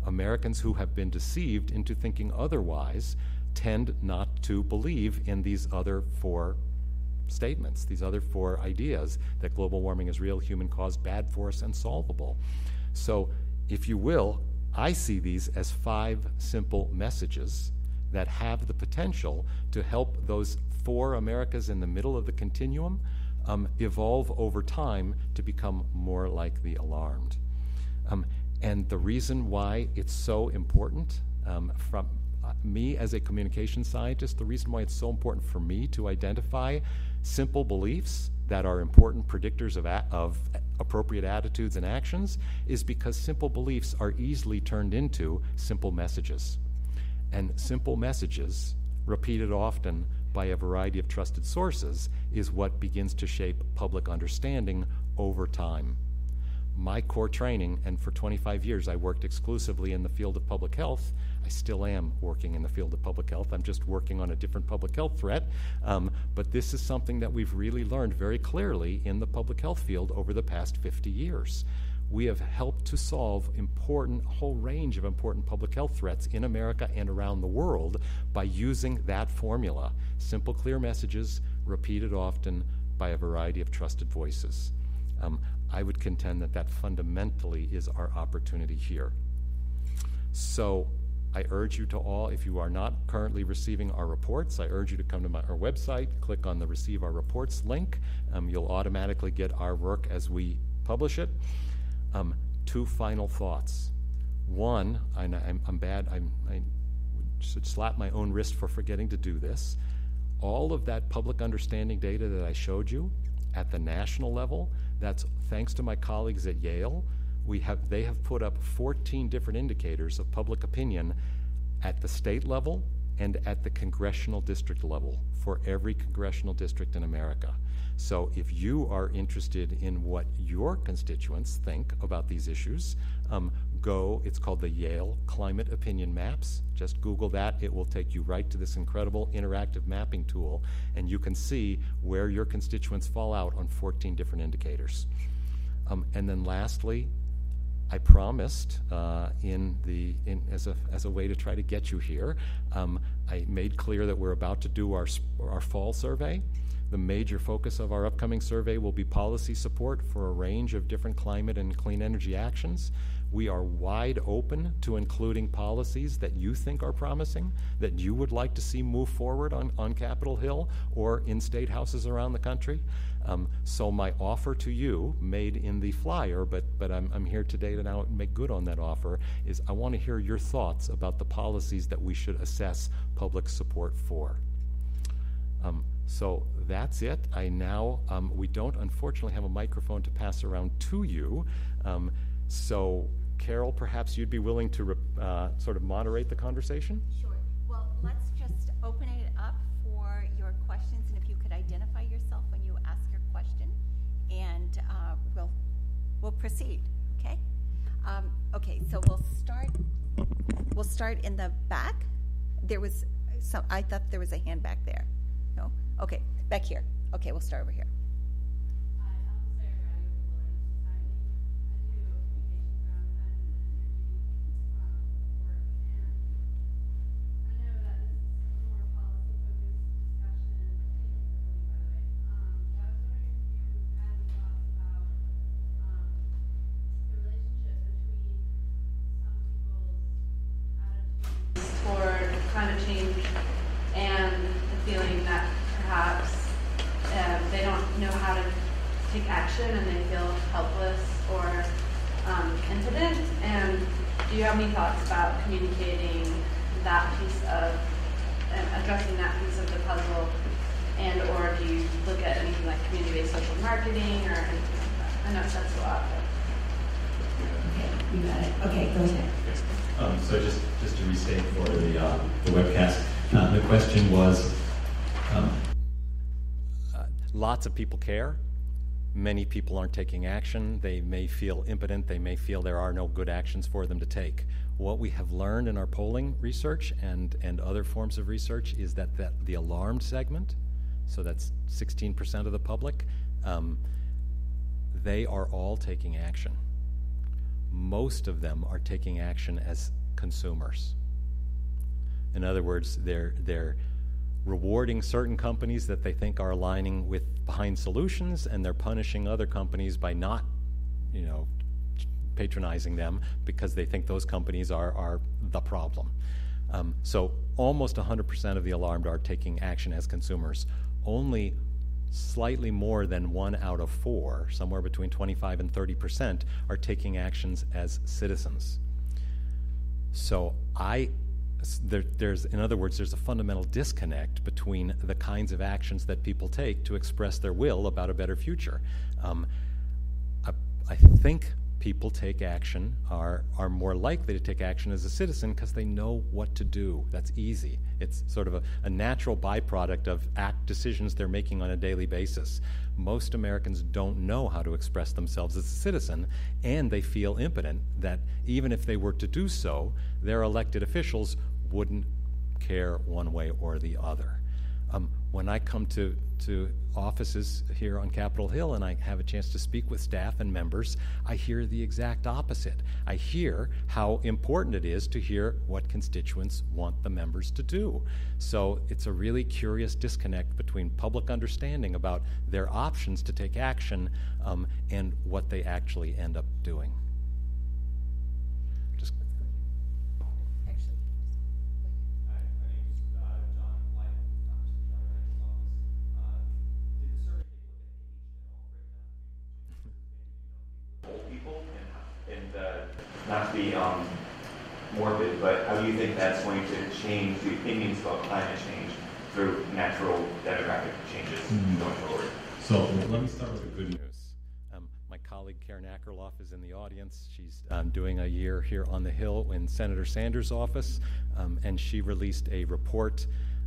Americans who have been deceived into thinking otherwise tend not to believe in these other four statements, these other four ideas that global warming is real, human caused, bad for us, and solvable. So, if you will, I see these as five simple messages that have the potential to help those four Americas in the middle of the continuum um, evolve over time to become more like the alarmed. Um, and the reason why it's so important um, from uh, me as a communication scientist, the reason why it's so important for me to identify simple beliefs that are important predictors of, a- of appropriate attitudes and actions is because simple beliefs are easily turned into simple messages. And simple messages, repeated often by a variety of trusted sources, is what begins to shape public understanding over time. My core training, and for 25 years I worked exclusively in the field of public health, I still am working in the field of public health. I'm just working on a different public health threat. Um, but this is something that we've really learned very clearly in the public health field over the past 50 years we have helped to solve important whole range of important public health threats in America and around the world by using that formula simple clear messages repeated often by a variety of trusted voices um, I would contend that that fundamentally is our opportunity here so I urge you to all, if you are not currently receiving our reports, I urge you to come to my, our website, click on the Receive Our Reports link. Um, you'll automatically get our work as we publish it. Um, two final thoughts. One, I, I'm, I'm bad, I'm, I should slap my own wrist for forgetting to do this. All of that public understanding data that I showed you at the national level, that's thanks to my colleagues at Yale. We have, they have put up 14 different indicators of public opinion at the state level and at the congressional district level for every congressional district in America. So if you are interested in what your constituents think about these issues, um, go. It's called the Yale Climate Opinion Maps. Just Google that. It will take you right to this incredible interactive mapping tool, and you can see where your constituents fall out on 14 different indicators. Um, and then lastly, I promised uh, in the in, as a as a way to try to get you here. Um, I made clear that we're about to do our our fall survey. The major focus of our upcoming survey will be policy support for a range of different climate and clean energy actions. We are wide open to including policies that you think are promising, that you would like to see move forward on, on Capitol Hill or in state houses around the country. Um, so my offer to you, made in the flyer, but, but I'm, I'm here today to now make good on that offer, is I want to hear your thoughts about the policies that we should assess public support for. Um, so that's it. I now, um, we don't unfortunately have a microphone to pass around to you. Um, so, Carol, perhaps you'd be willing to uh, sort of moderate the conversation? Sure. Well, let's just open it up for your questions, and if you could identify yourself when you ask your question, and uh, we'll we'll proceed. Okay. Um, okay. So we'll start. We'll start in the back. There was some. I thought there was a hand back there. Okay, back here. Okay, we'll start over here. Lots of people care. many people aren't taking action. They may feel impotent. They may feel there are no good actions for them to take. What we have learned in our polling research and, and other forms of research is that, that the alarmed segment, so that's 16% of the public, um, they are all taking action. Most of them are taking action as consumers. In other words, they're, they're rewarding certain companies that they think are aligning with behind solutions, and they're punishing other companies by not, you know, patronizing them because they think those companies are, are the problem. Um, so almost 100% of the alarmed are taking action as consumers. Only slightly more than one out of four, somewhere between 25 and 30%, are taking actions as citizens. So I there, there's, in other words, there's a fundamental disconnect between the kinds of actions that people take to express their will about a better future. Um, I, I think people take action are are more likely to take action as a citizen because they know what to do. That's easy. It's sort of a, a natural byproduct of act decisions they're making on a daily basis. Most Americans don't know how to express themselves as a citizen, and they feel impotent that even if they were to do so, their elected officials wouldn't care one way or the other. Um, when I come to, to offices here on Capitol Hill and I have a chance to speak with staff and members, I hear the exact opposite. I hear how important it is to hear what constituents want the members to do. So it's a really curious disconnect between public understanding about their options to take action um, and what they actually end up doing. Not to be um, morbid, but how do you think that's going to change the opinions about climate change through natural demographic changes mm-hmm. going forward? So let me start with the good news. Um, my colleague Karen Akerlof is in the audience. She's um, doing a year here on the Hill in Senator Sanders' office, um, and she released a report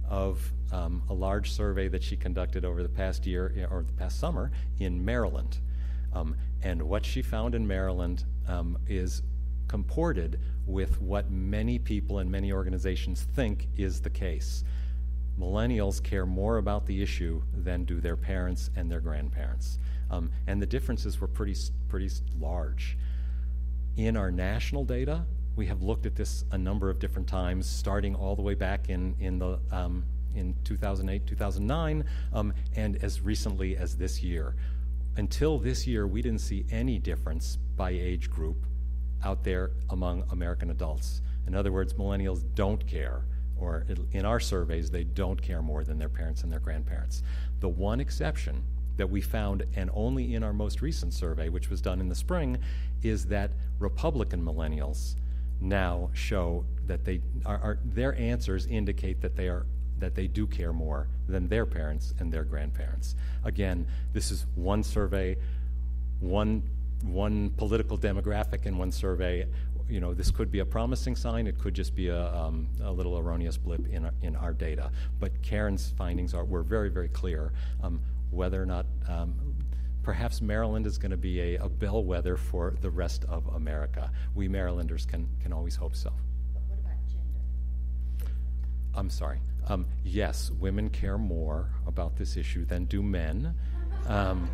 of um, a large survey that she conducted over the past year or the past summer in Maryland. Um, and what she found in Maryland um, is comported with what many people and many organizations think is the case. Millennials care more about the issue than do their parents and their grandparents. Um, and the differences were pretty, pretty large. In our national data, we have looked at this a number of different times, starting all the way back in, in, the, um, in 2008, 2009, um, and as recently as this year. Until this year, we didn't see any difference by age group out there among American adults. In other words, millennials don't care, or in our surveys, they don't care more than their parents and their grandparents. The one exception that we found, and only in our most recent survey, which was done in the spring, is that Republican millennials now show that they are, are, their answers indicate that they are that they do care more than their parents and their grandparents. Again, this is one survey, one one political demographic in one survey, you know, this could be a promising sign. It could just be a, um, a little erroneous blip in our, in our data. But Karen's findings are were very very clear. Um, whether or not um, perhaps Maryland is going to be a, a, bellwether for the rest of America. We Marylanders can can always hope so. But what about gender? I'm sorry. Um, yes, women care more about this issue than do men. Um,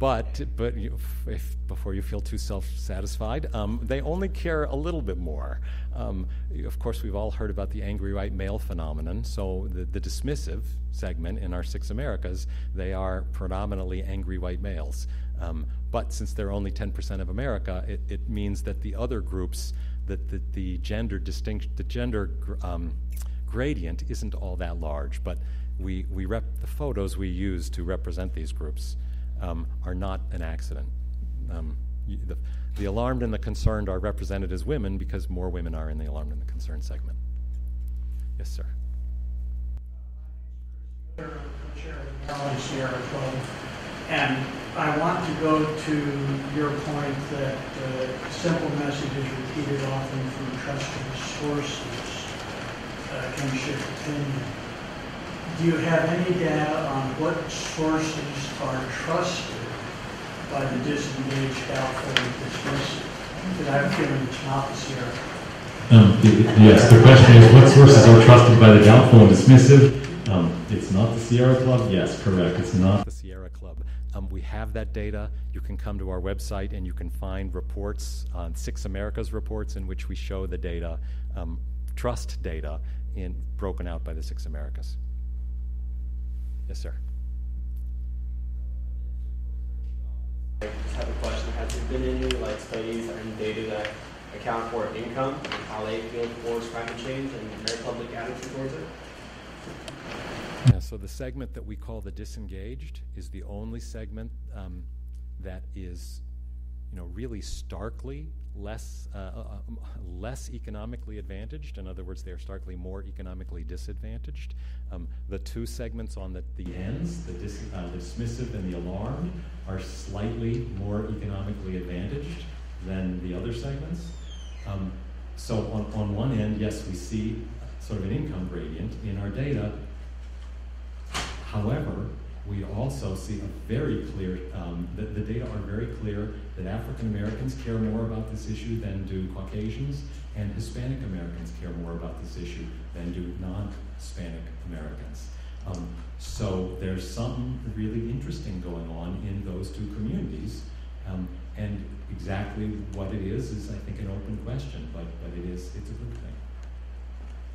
but but you, if, before you feel too self-satisfied, um, they only care a little bit more. Um, of course, we've all heard about the angry white male phenomenon. So the, the dismissive segment in our six Americas, they are predominantly angry white males. Um, but since they're only 10% of America, it, it, means that the other groups, that the, the, gender distinct, the gender um, gradient isn't all that large. But we, we rep the photos we use to represent these groups um, are not an accident. Um, the, the alarmed and the concerned are represented as women because more women are in the alarmed and the concerned segment. Yes, sir. And I want to go to your point that uh, simple message is repeated often from trusted sources uh, can shift opinion. Do you have any data on what sources are trusted by the disengaged, and dismissive? Because I have a feeling it's not the Sierra. Um, Yes, the question is, what sources are trusted by the doubtful and dismissive? Um, It's not the Sierra Club? Yes, correct, it's not. the Sierra Club. Um, we have that data. You can come to our website and you can find reports on Six Americas reports in which we show the data, um, trust data, in broken out by the Six Americas. Yes, sir. I just have a question. Has there been any like studies and data that account for income and how they feel towards climate change and their public attitude towards it? Yeah, so the segment that we call the disengaged is the only segment um, that is, you know, really starkly less uh, uh, um, less economically advantaged. In other words, they are starkly more economically disadvantaged. Um, the two segments on the, the ends, the dis- uh, dismissive and the alarmed, are slightly more economically advantaged than the other segments. Um, so on, on one end, yes, we see sort of an income gradient in our data, However, we also see a very clear, um, the, the data are very clear that African Americans care more about this issue than do Caucasians, and Hispanic Americans care more about this issue than do non-Hispanic Americans. Um, so there's something really interesting going on in those two communities, um, and exactly what it is is, I think, an open question, but, but it is, it's a good thing.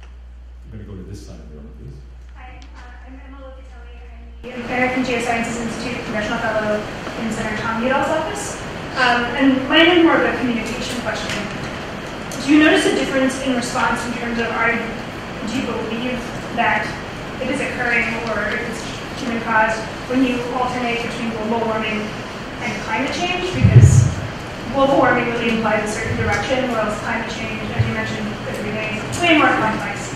I'm going to go to this side of the room, please. Hi, uh, I'm Emma Locatelli. American Geosciences Institute Congressional Fellow in Senator Tom Udall's office. Um, and mine is more of a communication question. Do you notice a difference in response in terms of are do you believe that it is occurring or it's human caused when you alternate between global warming and climate change? Because global warming really implies a certain direction, whereas climate change, as you mentioned at the way more complex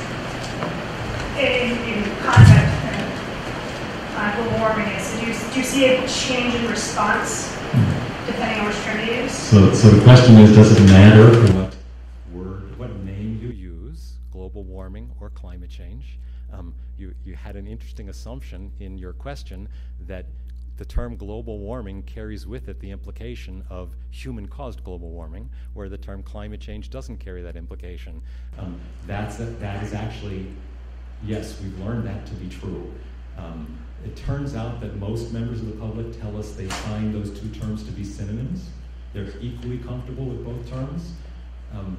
in, in uh, global warming is. So do you, do you see a change in response depending on which term you use? So, so the question is, does it matter what word, what name you use, global warming or climate change. Um, you, you had an interesting assumption in your question that the term global warming carries with it the implication of human caused global warming, where the term climate change doesn't carry that implication. Um, that's a, that is actually, yes, we've learned that to be true. Um, it turns out that most members of the public tell us they find those two terms to be synonyms. They're equally comfortable with both terms. Um,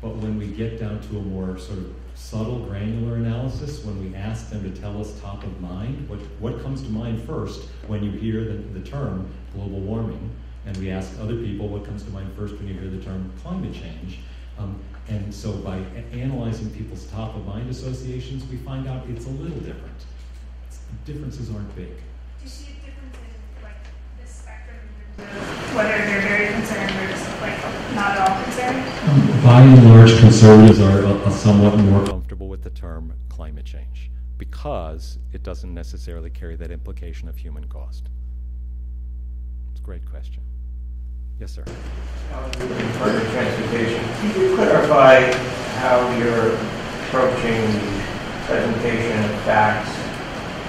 but when we get down to a more sort of subtle, granular analysis, when we ask them to tell us top of mind, what, what comes to mind first when you hear the, the term global warming, and we ask other people what comes to mind first when you hear the term climate change. Um, and so by analyzing people's top of mind associations, we find out it's a little different. Differences aren't big. Do you see a difference in like this spectrum in terms of whether they're very concerned or just like not at all concerned? By and large, conservatives are a, a somewhat more comfortable with the term climate change because it doesn't necessarily carry that implication of human cost. It's a great question. Yes, sir. Department of Transportation. Could you clarify how you're approaching the presentation of facts,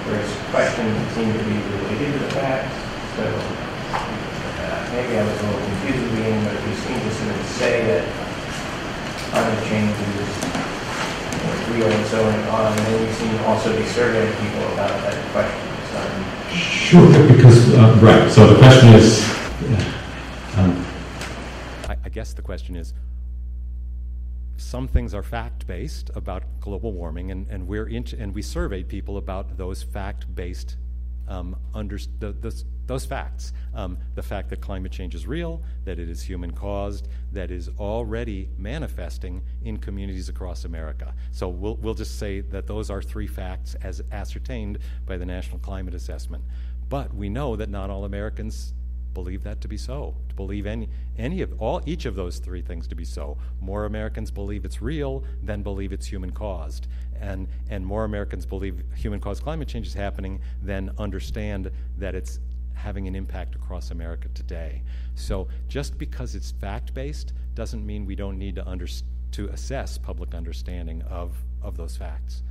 whereas questions seem to be related to the facts? So uh, maybe I was a little confused at the beginning, but you seem to sort of say that climate change is you know, real and so on, and then you seem to also be surveying people about that question. So Sure, because, uh, right, so the question is, um, I, I guess the question is some things are fact based about global warming, and, and, we're into, and we surveyed people about those fact based um, under, the, those, those facts. Um, the fact that climate change is real, that it is human caused, that is already manifesting in communities across America. So we'll, we'll just say that those are three facts as ascertained by the National Climate Assessment. But we know that not all Americans believe that to be so. To believe any any of all each of those three things to be so. More Americans believe it's real than believe it's human caused. And and more Americans believe human caused climate change is happening than understand that it's having an impact across America today. So just because it's fact based doesn't mean we don't need to under, to assess public understanding of, of those facts.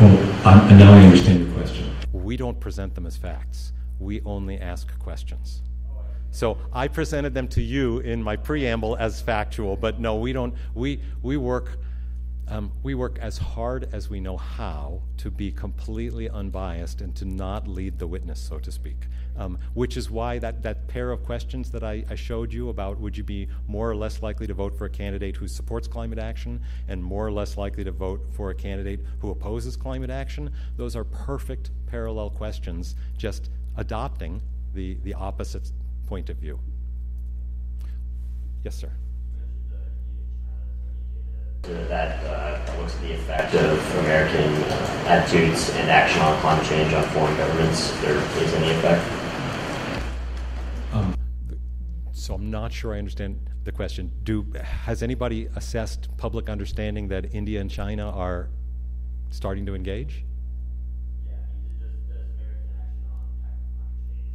Well, and now I understand your question. We don't present them as facts. We only ask questions. So I presented them to you in my preamble as factual, but no, we don't. We we work. Um, we work as hard as we know how to be completely unbiased and to not lead the witness, so to speak. Um, which is why that, that pair of questions that I, I, showed you about would you be more or less likely to vote for a candidate who supports climate action and more or less likely to vote for a candidate who opposes climate action, those are perfect parallel questions, just adopting the, the opposite point of view. Yes, sir. That uh, looks at the effect of American uh, attitudes and action on climate change on foreign governments, if there is any effect. Um, so I'm not sure I understand the question. Do has anybody assessed public understanding that India and China are starting to engage?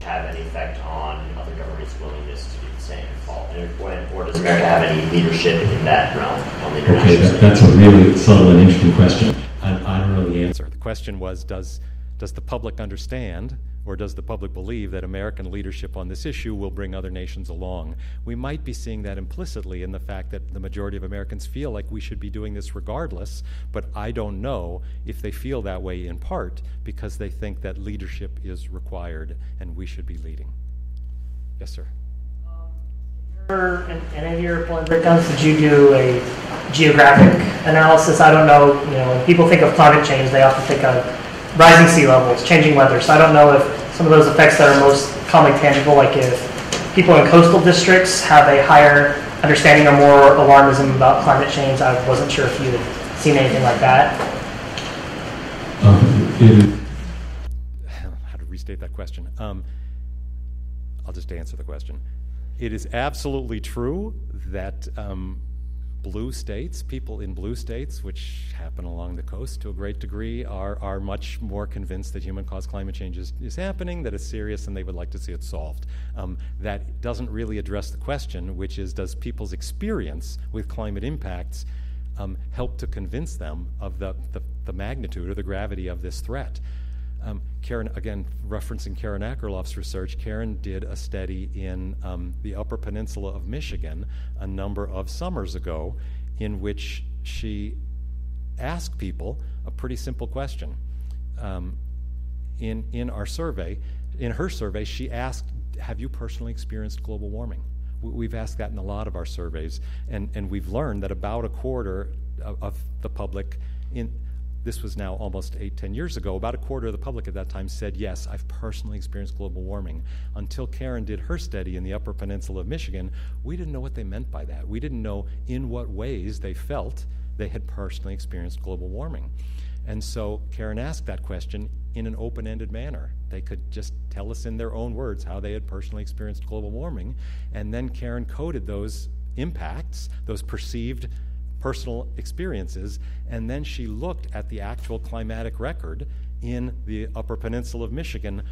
have any effect on other governments' willingness to do the same? Or does America have any leadership in that realm on the international Okay, that, that's a really subtle and interesting question. I, I don't know the answer. The question was, does does the public understand or does the public believe that American leadership on this issue will bring other nations along? We might be seeing that implicitly in the fact that the majority of Americans feel like we should be doing this regardless, but I don't know if they feel that way in part because they think that leadership is required and we should be leading. Yes, sir. Um, in any of your breakdowns, did you do a geographic analysis? I don't know, you know, when people think of climate change, they often think of rising sea levels, changing weather. So I don't know if some of those effects that are most commonly tangible, like if people in coastal districts have a higher understanding or more alarmism about climate change. I wasn't sure if you had seen anything like that. Um, [SIGHS] how to restate that question? Um, I'll just answer the question. It is absolutely true that um, blue states, people in blue states, which happen along the coast to a great degree, are, are much more convinced that human caused climate change is, is happening, that it's serious, and they would like to see it solved. Um, that doesn't really address the question, which is does people's experience with climate impacts um, help to convince them of the, the, the magnitude or the gravity of this threat? Um, Karen, again, referencing Karen Akerlof's research, Karen did a study in um, the Upper Peninsula of Michigan a number of summers ago in which she asked people a pretty simple question. Um, in, in our survey, in her survey, she asked, Have you personally experienced global warming? We've asked that in a lot of our surveys, and, and we've learned that about a quarter of, of the public in, this was now almost eight, ten years ago, about a quarter of the public at that time said, Yes, I've personally experienced global warming. Until Karen did her study in the Upper Peninsula of Michigan, we didn't know what they meant by that. We didn't know in what ways they felt they had personally experienced global warming. And so Karen asked that question in an open ended manner. They could just tell us in their own words how they had personally experienced global warming. And then Karen coded those impacts, those perceived personal experiences, and then she looked at the actual climatic record in the Upper Peninsula of Michigan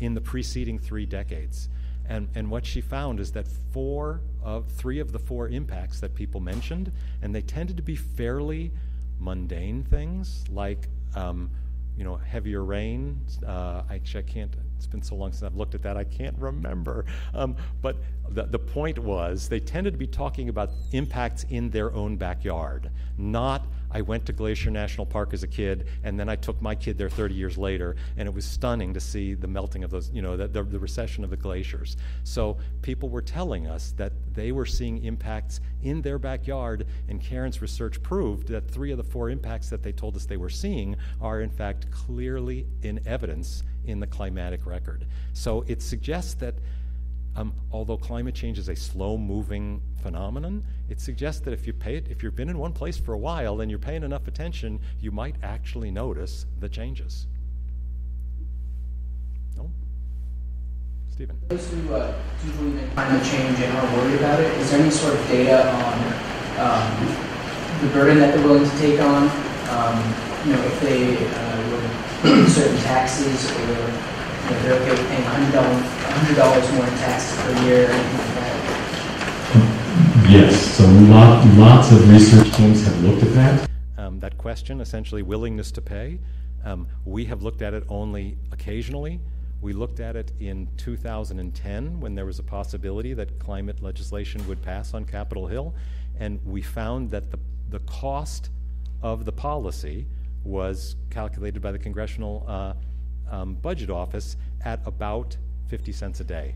in the preceding three decades. And, and what she found is that four of three of the four impacts that people mentioned, and they tended to be fairly mundane things like um, you know heavier rain. Uh, actually, I can't it's been so long since I've looked at that, I can't remember. Um, but the, the point was, they tended to be talking about impacts in their own backyard, not I went to Glacier National Park as a kid, and then I took my kid there 30 years later, and it was stunning to see the melting of those, you know, the, the, the, recession of the glaciers. So people were telling us that they were seeing impacts in their backyard, and Karen's research proved that three of the four impacts that they told us they were seeing are, in fact, clearly in evidence in the climatic record. So it suggests that um, although climate change is a slow-moving phenomenon, it suggests that if you pay it, if you've been in one place for a while and you're paying enough attention, you might actually notice the changes. No, Stephen. Those who uh, do believe in change and are worried about it, is there any sort of data on um, the burden that they're willing to take on? Um, you know, if they uh, certain taxes or know, they're okay with paying $100, $100 more in taxes per year Yes, so lot, lots of research teams have looked at that. Um, that question, essentially willingness to pay. Um, we have looked at it only occasionally. We looked at it in 2010 when there was a possibility that climate legislation would pass on Capitol Hill, and we found that the, the cost of the policy was calculated by the Congressional uh, um, Budget Office at about 50 cents a day.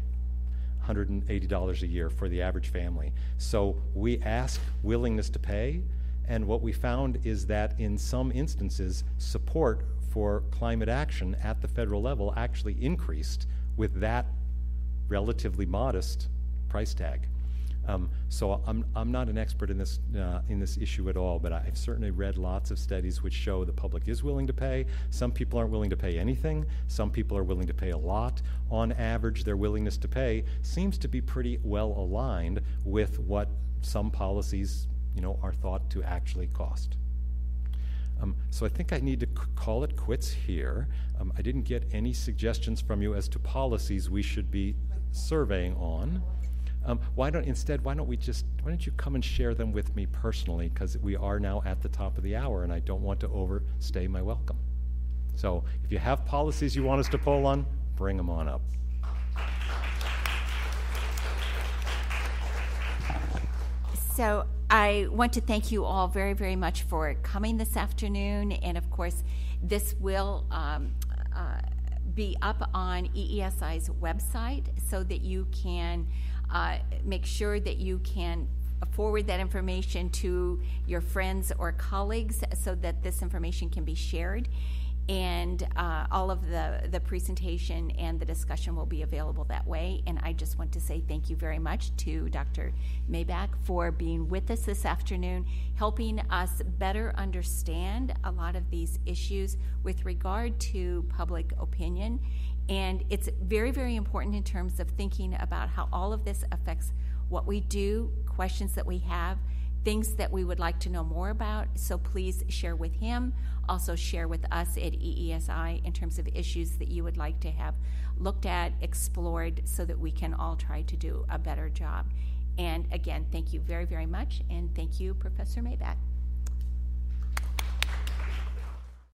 $180 a year for the average family. So we ask willingness to pay, and what we found is that in some instances, support for climate action at the federal level actually increased with that relatively modest price tag. Um, so I'm, I'm not an expert in this, uh, in this issue at all, but I've certainly read lots of studies which show the public is willing to pay. Some people aren't willing to pay anything. Some people are willing to pay a lot. On average, their willingness to pay seems to be pretty well aligned with what some policies you know, are thought to actually cost. Um, so I think I need to c- call it quits here. Um, I didn't get any suggestions from you as to policies we should be surveying on. Um, why don't instead? Why don't we just? Why don't you come and share them with me personally? Because we are now at the top of the hour, and I don't want to overstay my welcome. So, if you have policies you want us to poll on, bring them on up. So I want to thank you all very, very much for coming this afternoon. And of course, this will um, uh, be up on EESI's website so that you can uh, make sure that you can forward that information to your friends or colleagues so that this information can be shared and uh, all of the, the presentation and the discussion will be available that way. And I just want to say thank you very much to Dr. Maibach for being with us this afternoon, helping us better understand a lot of these issues with regard to public opinion. And it's very, very important in terms of thinking about how all of this affects what we do, questions that we have, things that we would like to know more about. So please share with him. Also, share with us at EESI in terms of issues that you would like to have looked at, explored, so that we can all try to do a better job. And again, thank you very, very much. And thank you, Professor Maibach.